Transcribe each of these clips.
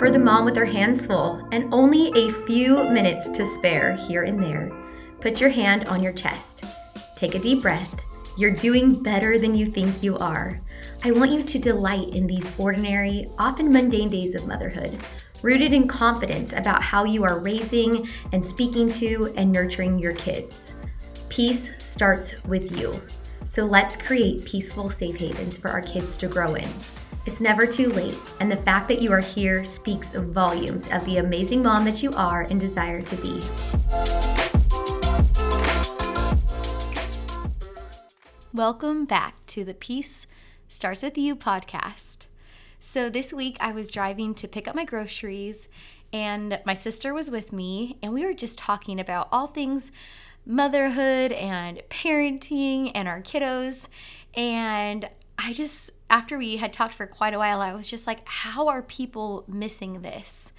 For the mom with her hands full and only a few minutes to spare here and there, put your hand on your chest. Take a deep breath. You're doing better than you think you are. I want you to delight in these ordinary, often mundane days of motherhood, rooted in confidence about how you are raising and speaking to and nurturing your kids. Peace starts with you. So let's create peaceful safe havens for our kids to grow in. It's never too late, and the fact that you are here speaks volumes of the amazing mom that you are and desire to be. Welcome back to the Peace Starts With You podcast. So, this week I was driving to pick up my groceries, and my sister was with me, and we were just talking about all things motherhood and parenting and our kiddos. And I just after we had talked for quite a while, I was just like, how are people missing this?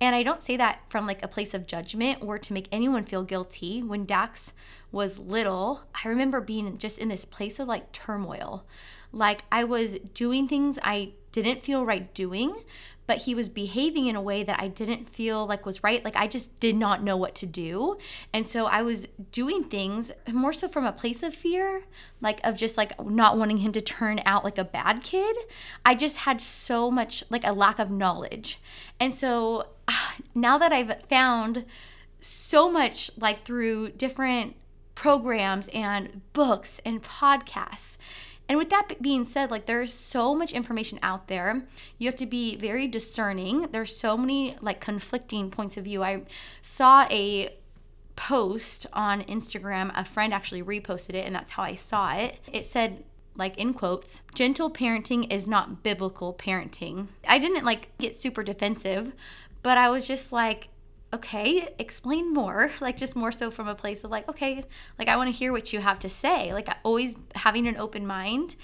And I don't say that from like a place of judgment or to make anyone feel guilty. When Dax was little, I remember being just in this place of like turmoil. Like I was doing things I didn't feel right doing, but he was behaving in a way that I didn't feel like was right. Like I just did not know what to do. And so I was doing things more so from a place of fear, like of just like not wanting him to turn out like a bad kid. I just had so much like a lack of knowledge. And so now that I've found so much like through different programs and books and podcasts and with that being said, like there's so much information out there. You have to be very discerning. There's so many like conflicting points of view. I saw a post on Instagram. A friend actually reposted it, and that's how I saw it. It said, like in quotes, gentle parenting is not biblical parenting. I didn't like get super defensive, but I was just like, okay, explain more. Like, just more so from a place of like, okay, like, I want to hear what you have to say. Like, always having an open mind.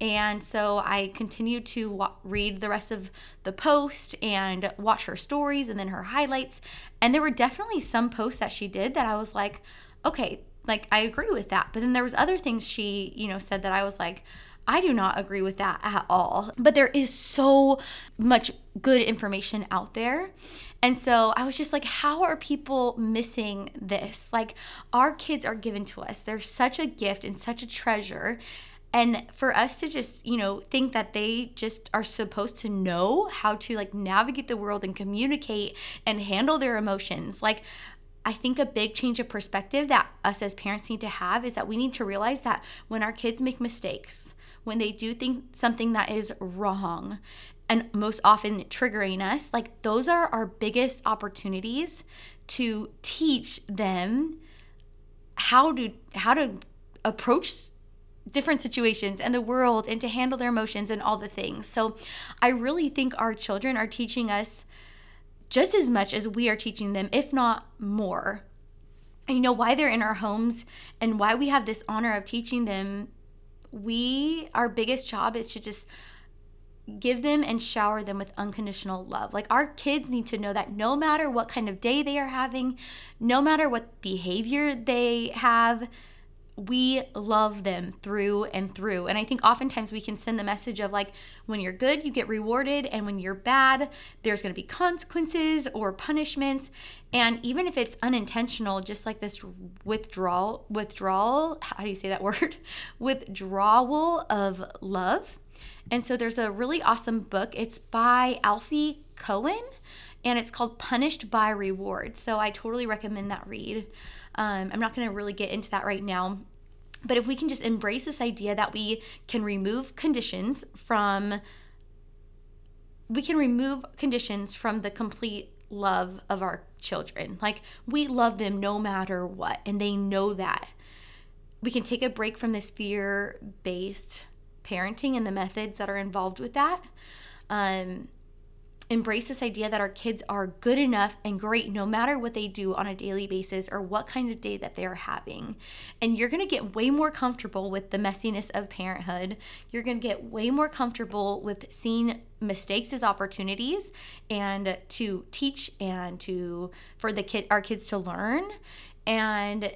And so I continued to wa- read the rest of the post and watch her stories and then her highlights. And there were definitely some posts that she did that I was like, okay, like I agree with that. But then there was other things she, you know, said that I was like, I do not agree with that at all. But there is so much good information out there. And so I was just like, how are people missing this? Like, our kids are given to us, they're such a gift and such a treasure. And for us to just, you know, think that they just are supposed to know how to like navigate the world and communicate and handle their emotions. Like, I think a big change of perspective that us as parents need to have is that we need to realize that when our kids make mistakes, when they do think something that is wrong and most often triggering us, like those are our biggest opportunities to teach them how to how to approach different situations and the world and to handle their emotions and all the things. So I really think our children are teaching us just as much as we are teaching them, if not more. And you know why they're in our homes and why we have this honor of teaching them we our biggest job is to just give them and shower them with unconditional love. Like our kids need to know that no matter what kind of day they are having, no matter what behavior they have, we love them through and through. And I think oftentimes we can send the message of like, when you're good, you get rewarded, and when you're bad, there's gonna be consequences or punishments. And even if it's unintentional, just like this withdrawal, withdrawal, how do you say that word? withdrawal of love. And so there's a really awesome book. It's by Alfie Kohn and it's called Punished by Reward. So I totally recommend that read. Um, I'm not going to really get into that right now. But if we can just embrace this idea that we can remove conditions from, we can remove conditions from the complete love of our children. Like we love them no matter what, and they know that. We can take a break from this fear based parenting and the methods that are involved with that. Um, embrace this idea that our kids are good enough and great no matter what they do on a daily basis or what kind of day that they're having. And you're going to get way more comfortable with the messiness of parenthood. You're going to get way more comfortable with seeing mistakes as opportunities and to teach and to for the kid our kids to learn and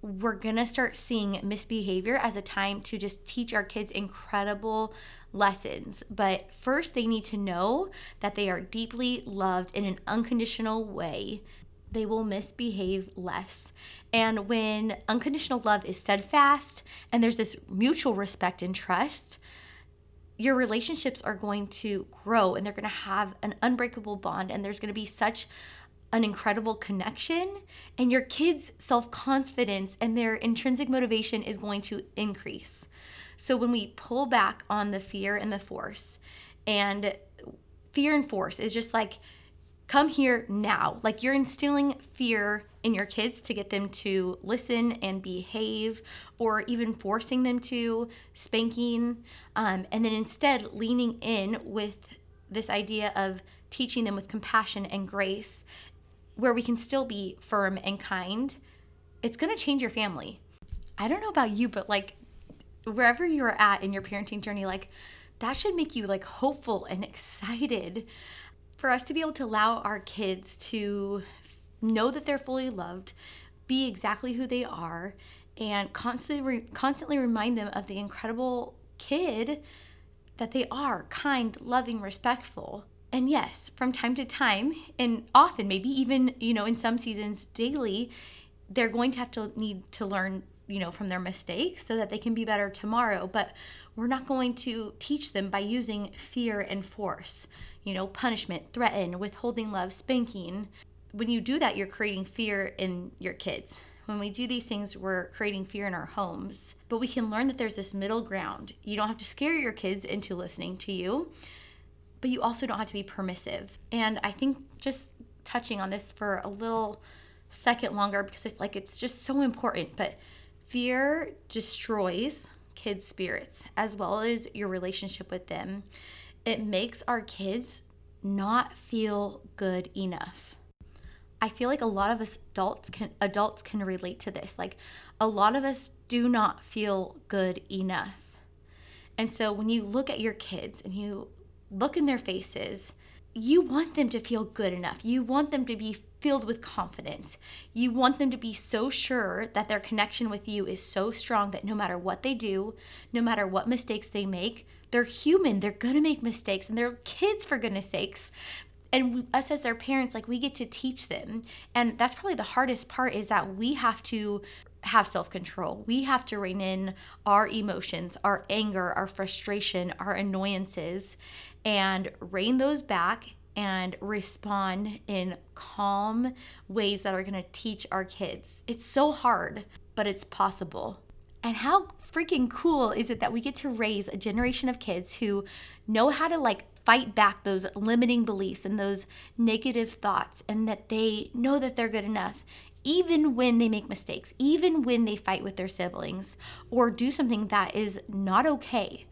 we're to start seeing misbehavior as a time to just teach our kids incredible lessons. But first, they need to know that they are deeply loved in an unconditional way. They will misbehave less. And when unconditional love is steadfast and there's this mutual respect and trust, your relationships are going to grow and they're going to have an unbreakable bond and there's going to be such an incredible connection and your kids self-confidence and their intrinsic motivation is going to increase. So when we pull back on the fear and the force and fear and force is just like come here now. Like you're instilling fear in your kids to get them to listen and behave or even forcing them to spanking um, and then instead leaning in with this idea of teaching them with compassion and grace where we can still be firm and kind, it's going to change your family. I don't know about you, but like wherever you're at in your parenting journey, like that should make you like hopeful and excited for us to be able to allow our kids to know that they're fully loved, be exactly who they are, and constantly re- constantly remind them of the incredible kid that they are, kind, loving, respectful. And yes, from time to time, and often, maybe even, you know, in some seasons daily, they're going to have to need to learn, you know, from their mistakes so that they can be better tomorrow. But we're not going to teach them by using fear and force, you know, punishment, threaten, withholding love, spanking. When you do that, you're creating fear in your kids. When we do these things, we're creating fear in our homes. But we can learn that there's this middle ground. You don't have to scare your kids into listening to you but you also don't have to be permissive. And I think just touching on this for a little second longer because it's like it's just so important, but fear destroys kids' spirits as well as your relationship with them. It makes our kids not feel good enough. I feel like a lot of us adults can adults can relate to this. Like a lot of us do not feel good enough. And so when you look at your kids and you look in their faces, you want them to feel good enough. You want them to be filled with confidence. You want them to be so sure that their connection with you is so strong that no matter what they do, no matter what mistakes they make, they're human. They're going to make mistakes and they're kids for goodness sakes. And we, us as their parents, like we get to teach them. And that's probably the hardest part is that we have to have self control. We have to rein in our emotions, our anger, our frustration, our annoyances, and rein those back and respond in calm ways that are to teach our kids. It's so hard, but it's possible. And how freaking cool is it that we get to raise a generation of kids who know how to like fight back those limiting beliefs and those negative thoughts and that they know that they're good enough even when they make mistakes, even when they fight with their siblings or do something that is not okay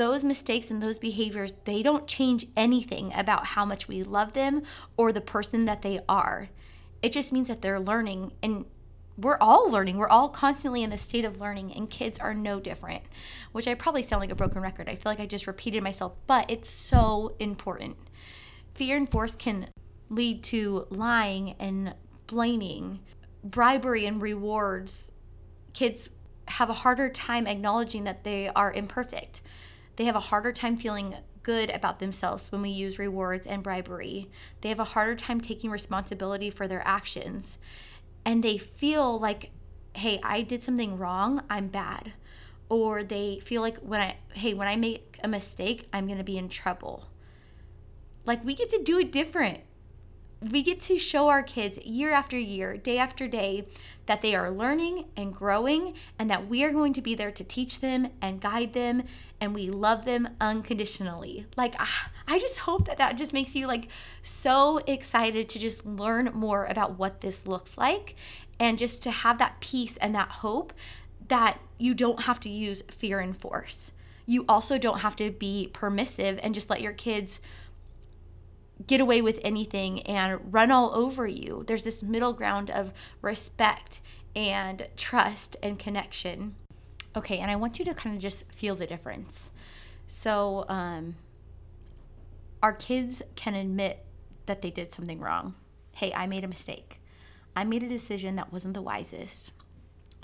those mistakes and those behaviors, they don't change anything about how much we love them or the person that they are. It just means that they're learning and we're all learning. We're all constantly in the state of learning, and kids are no different, which I probably sound like a broken record. I feel like I just repeated myself, but it's so important. Fear and force can lead to lying and blaming, bribery and rewards. Kids have a harder time acknowledging that they are imperfect. They have a harder time feeling good about themselves when we use rewards and bribery. They have a harder time taking responsibility for their actions. And they feel like, hey, I did something wrong, I'm bad. Or they feel like when I, hey, when I make a mistake, I'm gonna be in trouble. Like we get to do it different we get to show our kids year after year, day after day, that they are learning and growing, and that we are going to be there to teach them and guide them, and we love them unconditionally. Like, ah, I just hope that that just makes you like so excited to just learn more about what this looks like and just to have that peace and that hope that you don't have to use fear and force. You also don't have to be permissive and just let your kids get away with anything and run all over you. There's this middle ground of respect and trust and connection. Okay, and I want you to kind of just feel the difference. So, um, our kids can admit that they did something wrong. Hey, I made a mistake. I made a decision that wasn't the wisest,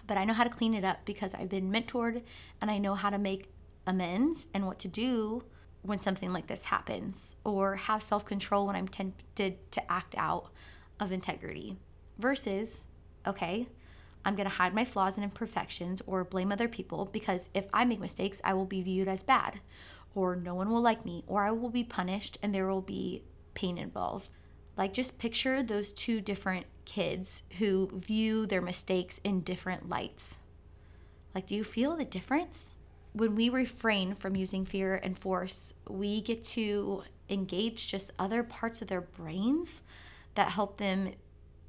but I know how to clean it up because I've been mentored and I know how to make amends and what to do when something like this happens, or have self control when I'm tempted to act out of integrity, versus, okay, I'm going to hide my flaws and imperfections or blame other people because if I make mistakes, I will be viewed as bad, or no one will like me, or I will be punished and there will be pain involved. Like, just picture those two different kids who view their mistakes in different lights. Like, do you feel the difference? When we refrain from using fear and force, we get to engage just other parts of their brains that help them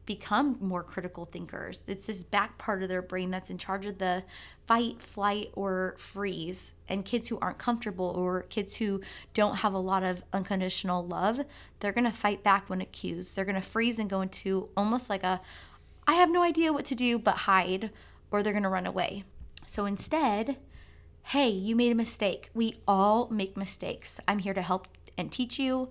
become more critical thinkers. It's this back part of their brain that's in charge of the fight, flight, or freeze. And kids who aren't comfortable or kids who don't have a lot of unconditional love, they're to fight back when accused. They're to freeze and go into almost like a, I have no idea what to do, but hide, or they're to run away. So instead, hey, you made a mistake. We all make mistakes. I'm here to help and teach you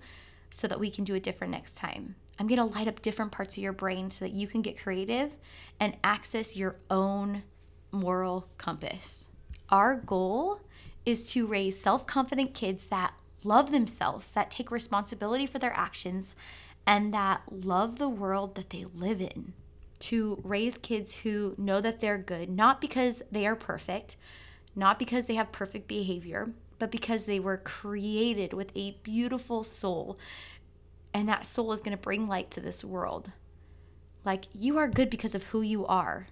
so that we can do it different next time. I'm going to light up different parts of your brain so that you can get creative and access your own moral compass. Our goal is to raise self confident kids that love themselves, that take responsibility for their actions, and that love the world that they live in. To raise kids who know that they're good, not because they are perfect, not because they have perfect behavior, but because they were created with a beautiful soul and that soul is going to bring light to this world. Like, you are good because of who you are.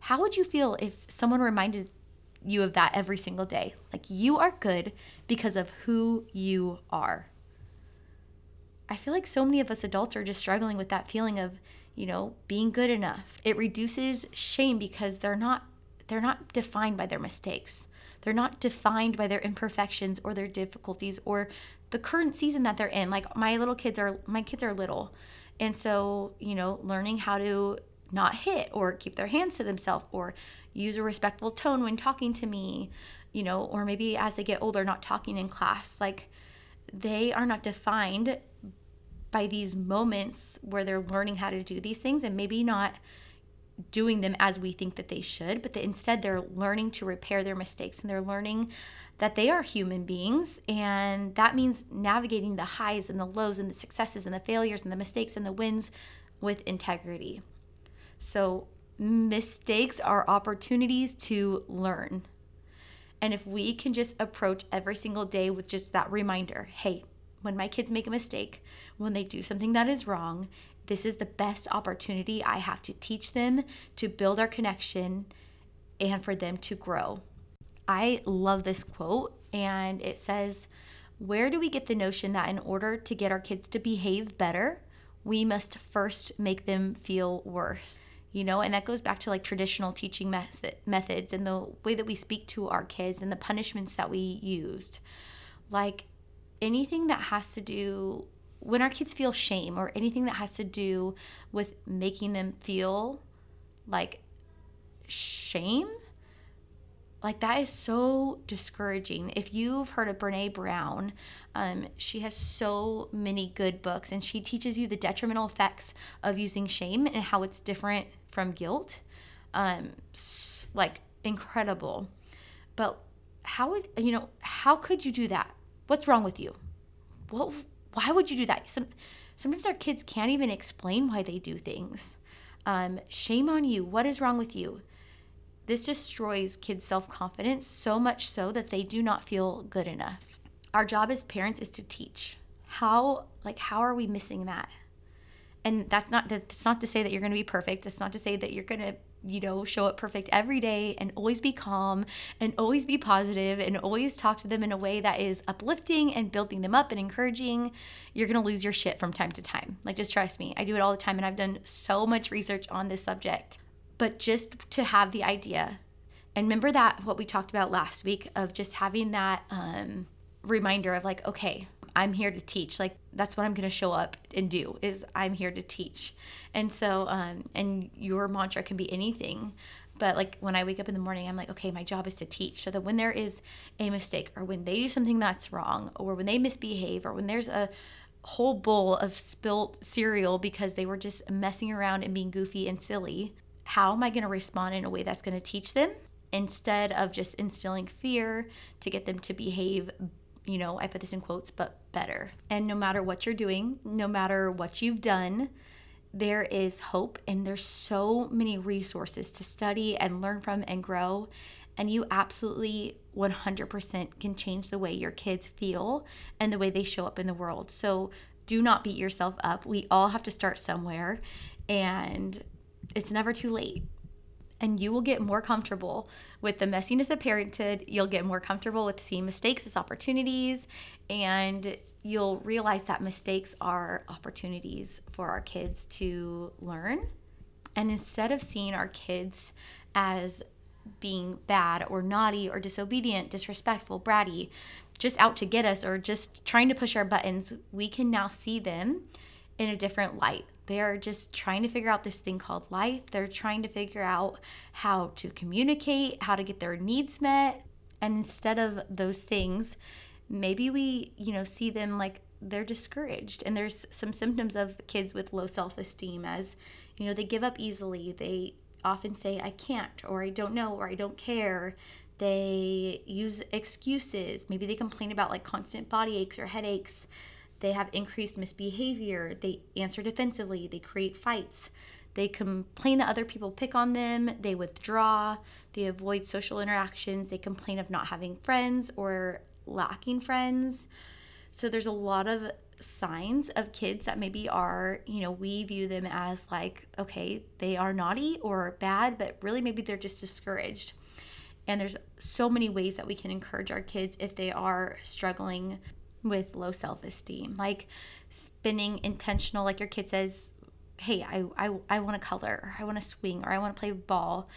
How would you feel if someone reminded you of that every single day? Like, you are good because of who you are. I feel like so many of us adults are just struggling with that feeling of, you know, being good enough. It reduces shame because they're not they're not defined by their mistakes. They're not defined by their imperfections or their difficulties or the current season that they're in. Like my little kids are my kids are little. And so, you know, learning how to not hit or keep their hands to themselves or use a respectful tone when talking to me, you know, or maybe as they get older not talking in class. Like they are not defined by these moments where they're learning how to do these things and maybe not doing them as we think that they should, but that instead they're learning to repair their mistakes and they're learning that they are human beings. And that means navigating the highs and the lows and the successes and the failures and the mistakes and the wins with integrity. So, mistakes are opportunities to learn. And if we can just approach every single day with just that reminder hey, when my kids make a mistake, when they do something that is wrong, this is the best opportunity I have to teach them to build our connection and for them to grow. I love this quote, and it says, Where do we get the notion that in order to get our kids to behave better, we must first make them feel worse? You know, and that goes back to like traditional teaching method, methods and the way that we speak to our kids and the punishments that we used. Like anything that has to do when our kids feel shame or anything that has to do with making them feel like shame like that is so discouraging. If you've heard of Brene Brown, um, she has so many good books, and she teaches you the detrimental effects of using shame and how it's different from guilt. Um, like incredible. But how would you know? How could you do that? What's wrong with you? What? Why would you do that? Some, sometimes our kids can't even explain why they do things. Um, shame on you. What is wrong with you? This destroys kids' self confidence so much so that they do not feel good enough. Our job as parents is to teach. How, like, how are we missing that? And that's not that's not to say that you're going to be perfect. It's not to say that you're going to you know, show up perfect every day and always be calm and always be positive and always talk to them in a way that is uplifting and building them up and encouraging, you're going to lose your shit from time to time. Like, just trust me. I do it all the time and I've done so much research on this subject but just to have the idea. And remember that what we talked about last week of just having that um, reminder of like, okay, I'm here to teach. Like that's what I'm going to show up and do is I'm here to teach. And so, um, and your mantra can be anything. But like when I wake up in the morning, I'm like, okay, my job is to teach. So that when there is a mistake or when they do something that's wrong or when they misbehave or when there's a whole bowl of spilt cereal because they were just messing around and being goofy and silly, how am I going to respond in a way that's going to teach them instead of just instilling fear to get them to behave you know, I put this in quotes, but better. And no matter what you're doing, no matter what you've done, there is hope and there's so many resources to study and learn from and grow. And you absolutely 100% can change the way your kids feel and the way they show up in the world. So do not beat yourself up. We all have to start somewhere, and it's never too late and you will get more comfortable with the messiness of parenthood. You'll get more comfortable with seeing mistakes as opportunities, and you'll realize that mistakes are opportunities for our kids to learn. And instead of seeing our kids as being bad or naughty or disobedient, disrespectful, bratty, just out to get us or just trying to push our buttons, we can now see them in a different light. They're just trying to figure out this thing called life. They're trying to figure out how to communicate, how to get their needs met. And instead of those things, maybe we, you know, see them like they're discouraged. And there's some symptoms of kids with low self esteem as, you know, they give up easily. They often say, I can't, or I don't know, or I don't care. They use excuses. Maybe they complain about like constant body aches or headaches. They have increased misbehavior. They answer defensively. They create fights. They complain that other people pick on them. They withdraw. They avoid social interactions. They complain of not having friends or lacking friends. So there's a lot of signs of kids that maybe are, you know, we view them as like, okay, they are naughty or bad, but really maybe they're just discouraged. And there's so many ways that we can encourage our kids if they are struggling with low self esteem, like spinning intentional, like your kid says, Hey, I, I, I want to color, or I want to swing, or I want to play ball,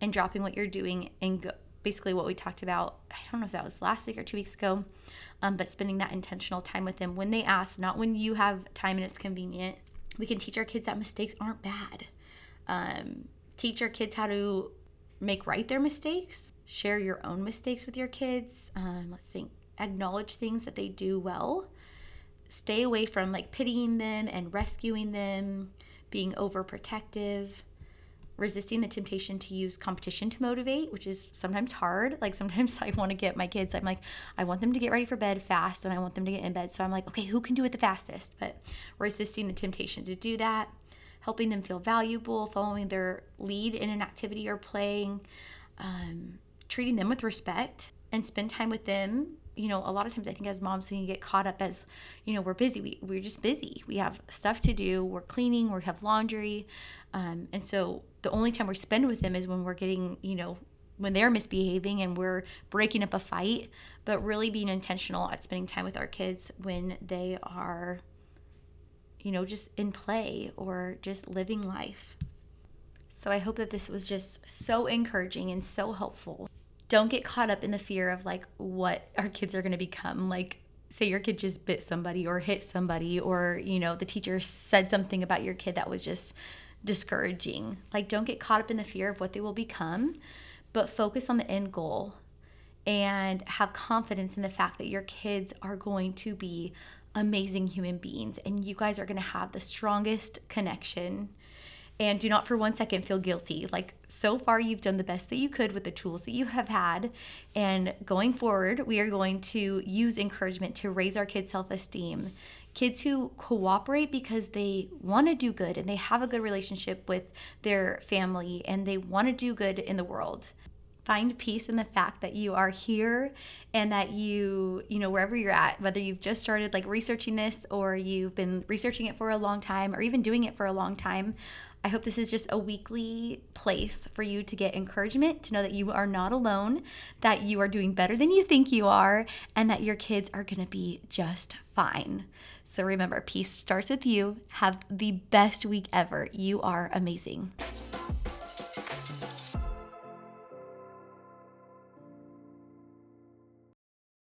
and dropping what you're doing and go, basically what we talked about. I don't know if that was last week or two weeks ago, um, but spending that intentional time with them when they ask, not when you have time and it's convenient. We can teach our kids that mistakes aren't bad. Um, teach our kids how to make right their mistakes, share your own mistakes with your kids. Um, let's think acknowledge things that they do well. Stay away from like pitying them and rescuing them, being overprotective, resisting the temptation to use competition to motivate, which is sometimes hard. Like sometimes I want to get my kids, I'm like, I want them to get ready for bed fast and I want them to get in bed. So I'm like, okay, who can do it the fastest? But resisting the temptation to do that, helping them feel valuable, following their lead in an activity or playing, um, treating them with respect, and spend time with them you know, a lot of times I think as moms we can get caught up as, you know, we're busy. We, we're just busy. We have stuff to do. We're cleaning. We have laundry. Um, and so the only time we spend with them is when we're getting, you know, when they're misbehaving and we're breaking up a fight, but really being intentional at spending time with our kids when they are, you know, just in play or just living life. So I hope that this was just so encouraging and so helpful don't get caught up in the fear of like what our kids are going to become. Like say your kid just bit somebody or hit somebody or you know the teacher said something about your kid that was just discouraging. Like don't get caught up in the fear of what they will become but focus on the end goal and have confidence in the fact that your kids are going to be amazing human beings and you guys are going to have the strongest connection and do not for one second feel guilty. Like, so far, you've done the best that you could with the tools that you have had. And going forward, we are going to use encouragement to raise our kids' self esteem. Kids who cooperate because they want to do good and they have a good relationship with their family and they want to do good in the world find peace in the fact that you are here and that you you know wherever you're at whether you've just started like researching this or you've been researching it for a long time or even doing it for a long time I hope this is just a weekly place for you to get encouragement, to know that you are not alone, that you are doing better than you think you are, and that your kids are going to be just fine. So remember, peace starts with you. Have the best week ever. You are amazing.